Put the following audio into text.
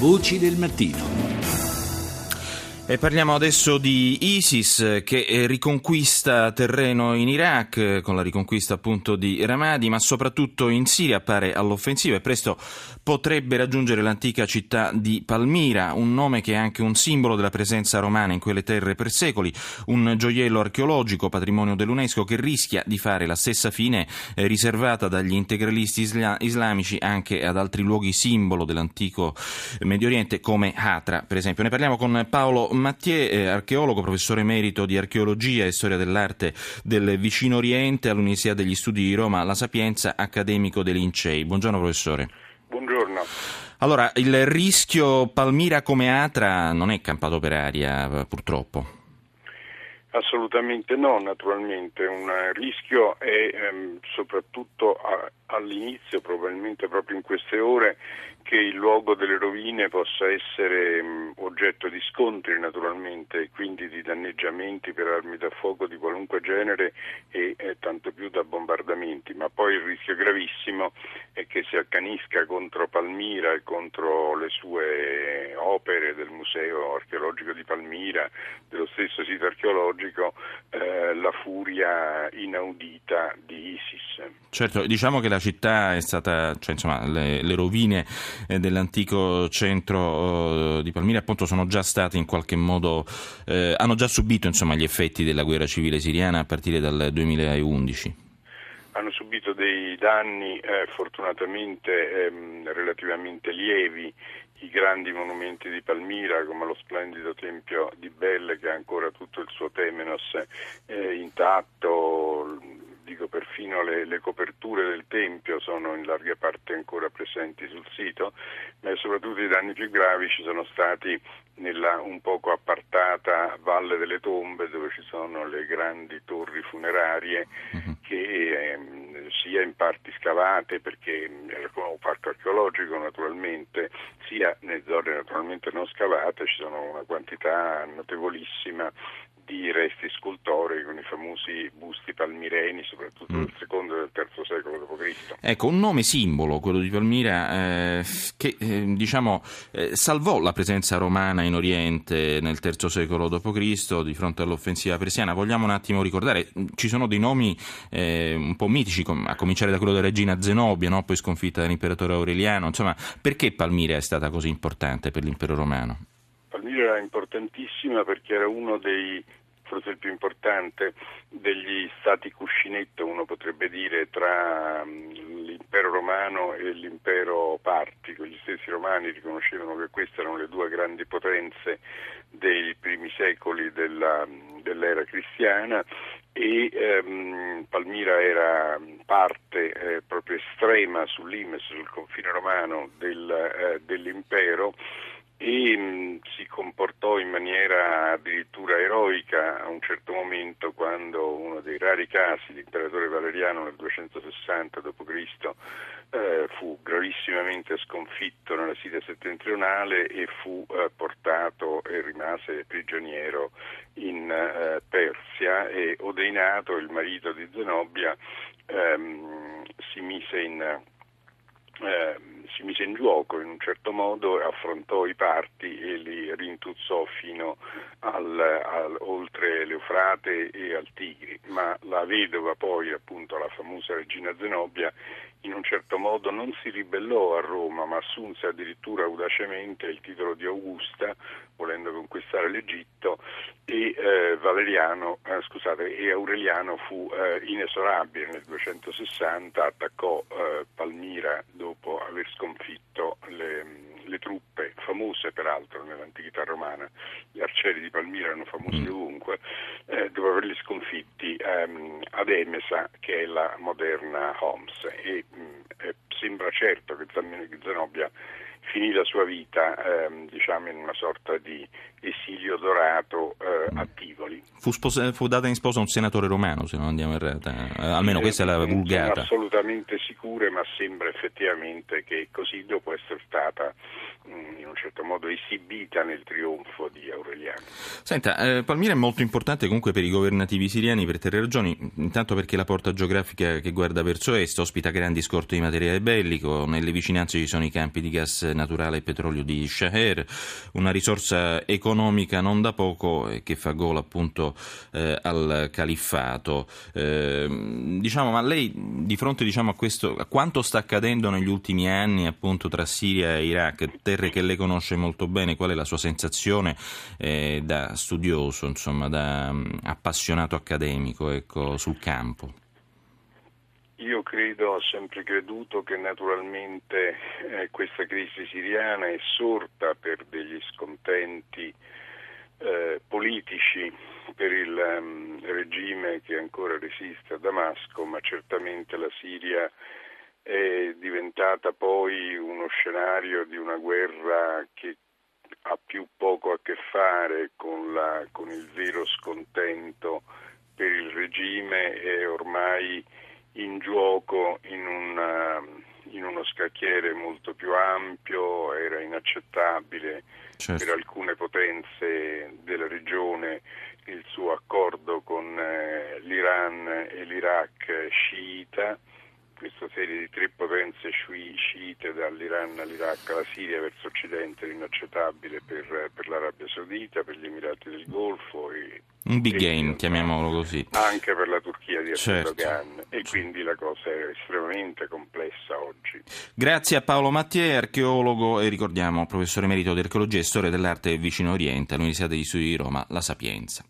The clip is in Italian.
Voci del mattino. E parliamo adesso di ISIS che eh, riconquista terreno in Iraq eh, con la riconquista appunto di Ramadi, ma soprattutto in Siria appare all'offensiva e presto potrebbe raggiungere l'antica città di Palmira, un nome che è anche un simbolo della presenza romana in quelle terre per secoli, un gioiello archeologico, patrimonio dell'UNESCO che rischia di fare la stessa fine eh, riservata dagli integralisti isla- islamici anche ad altri luoghi simbolo dell'antico Medio Oriente come Hatra, per esempio. Ne parliamo con Paolo Mattier, eh, archeologo, professore emerito di archeologia e storia dell'arte del vicino Oriente all'Università degli Studi di Roma, La Sapienza, accademico dell'Incei. Buongiorno professore. Buongiorno. Allora, il rischio Palmira come Atra non è campato per aria, purtroppo. Assolutamente no, naturalmente. Un rischio è ehm, soprattutto a, all'inizio, probabilmente proprio in queste ore, che il luogo delle rovine possa essere mh, oggetto di scontri naturalmente e quindi di danneggiamenti per armi da fuoco di qualunque genere e eh, tanto più da bombardamenti, ma poi il rischio gravissimo è che si accanisca contro Palmira e contro le sue opere del Museo archeologico di Palmira, dello stesso sito archeologico, eh, la furia inaudita di ISIS. Certo, diciamo che la città è stata, cioè insomma le, le rovine eh, dell'antico centro eh, di Palmira appunto sono già state in qualche modo, eh, hanno già subito insomma, gli effetti della guerra civile siriana a partire dal 2011 hanno subito dei danni eh, fortunatamente ehm, relativamente lievi. I grandi monumenti di Palmira come lo splendido tempio di Belle che ha ancora tutto il suo temenos eh, intatto dico perfino le, le, coperture del Tempio sono in larga parte ancora presenti sul sito, ma soprattutto i danni più gravi ci sono stati nella un poco appartata Valle delle Tombe dove ci sono le grandi torri funerarie uh-huh. che ehm, sia in parti scavate perché era un parco archeologico naturalmente, sia nelle zone naturalmente non scavate ci sono una quantità notevolissima di resti scultorei con i famosi busti palmireni, soprattutto mm. del secondo e del terzo secolo d.C. Ecco, un nome simbolo, quello di Palmira, eh, che eh, diciamo eh, salvò la presenza romana in Oriente nel terzo secolo d.C. di fronte all'offensiva persiana. Vogliamo un attimo ricordare, ci sono dei nomi eh, un po' mitici, a cominciare da quello della regina Zenobia, no? poi sconfitta dall'imperatore Aureliano. Insomma, perché Palmira è stata così importante per l'impero romano? Palmira era importantissima perché era uno dei forse il più importante degli stati cuscinetto, uno potrebbe dire, tra mm, l'impero romano e l'impero partico. Gli stessi romani riconoscevano che queste erano le due grandi potenze dei primi secoli della, dell'era cristiana e ehm, Palmira era parte eh, proprio estrema sull'Imes, sul confine romano del, eh, dell'impero e mh, si comportò in maniera addirittura eroica a un certo momento quando uno dei rari casi l'imperatore Valeriano nel 260 d.C. Eh, fu gravissimamente sconfitto nella Siria settentrionale e fu eh, portato e rimase prigioniero in eh, Persia e Odeinato, il marito di Zenobia, ehm, si mise in mise in gioco in un certo modo, affrontò i parti e li rintuzzò fino al, al, oltre l'Eufrate e al Tigri, ma la vedova poi, appunto la famosa regina Zenobia, in un certo modo non si ribellò a Roma, ma assunse addirittura audacemente il titolo di Augusta, volendo conquistare l'Egitto, e, eh, eh, scusate, e Aureliano fu eh, inesorabile nel 260, attaccò eh, Palmira dopo aver sconfitto le le truppe famose peraltro nell'antichità romana, gli arcieri di Palmira erano famosi mm. ovunque, eh, dopo averli sconfitti ehm, ad Emesa che è la moderna Homs e mh, mm, eh, sembra certo che Zenobia finì la sua vita ehm, diciamo in una sorta di esilio dorato eh, a Tivoli. Fu, sposa, fu, data in sposa un senatore romano, se non andiamo errata, eh, almeno eh, questa è la vulgata. Non assolutamente sicure, ma sembra effettivamente che così dopo essere stata mm, in un certo modo esibita nel trionfo di Aureliano. Senta, eh, Palmira è molto importante comunque per i governativi siriani per tre ragioni, intanto perché la porta geografica che guarda verso est ospita grandi scorte di materiale bellico, nelle vicinanze ci sono i campi di gas naturale e petrolio di Shaher, una risorsa economica non da poco che fa gola appunto eh, al califfato. Eh, diciamo, ma lei di fronte diciamo, a questo, a quanto sta accadendo negli ultimi anni appunto tra Siria e Iraq, terre che lei conosce molto bene, qual è la sua sensazione eh, da studioso, insomma, da um, appassionato accademico ecco, sul campo? Io credo, ho sempre creduto che naturalmente eh, questa crisi siriana è sorta per degli scontenti politici per il um, regime che ancora resiste a Damasco, ma certamente la Siria è diventata poi uno scenario di una guerra che ha più poco a che fare con, la, con il vero scontento per il regime e ormai in gioco in, una, in uno scacchiere molto più ampio, era inaccettabile certo. per alcune potenze della regione il suo accordo con eh, l'Iran e l'Iraq sciita questa serie di tre potenze sciite dall'Iran all'Iraq alla Siria verso occidente è inaccettabile per, per l'Arabia Saudita, per gli Emirati del Golfo e, un big game, chiamiamolo così. Anche per la Turchia di certo. Erdogan certo. e quindi la cosa è estremamente complessa oggi. Grazie a Paolo Mattier, archeologo e ricordiamo professore emerito di archeologia e storia dell'arte del vicino Oriente all'Università di Studi di Roma, La Sapienza.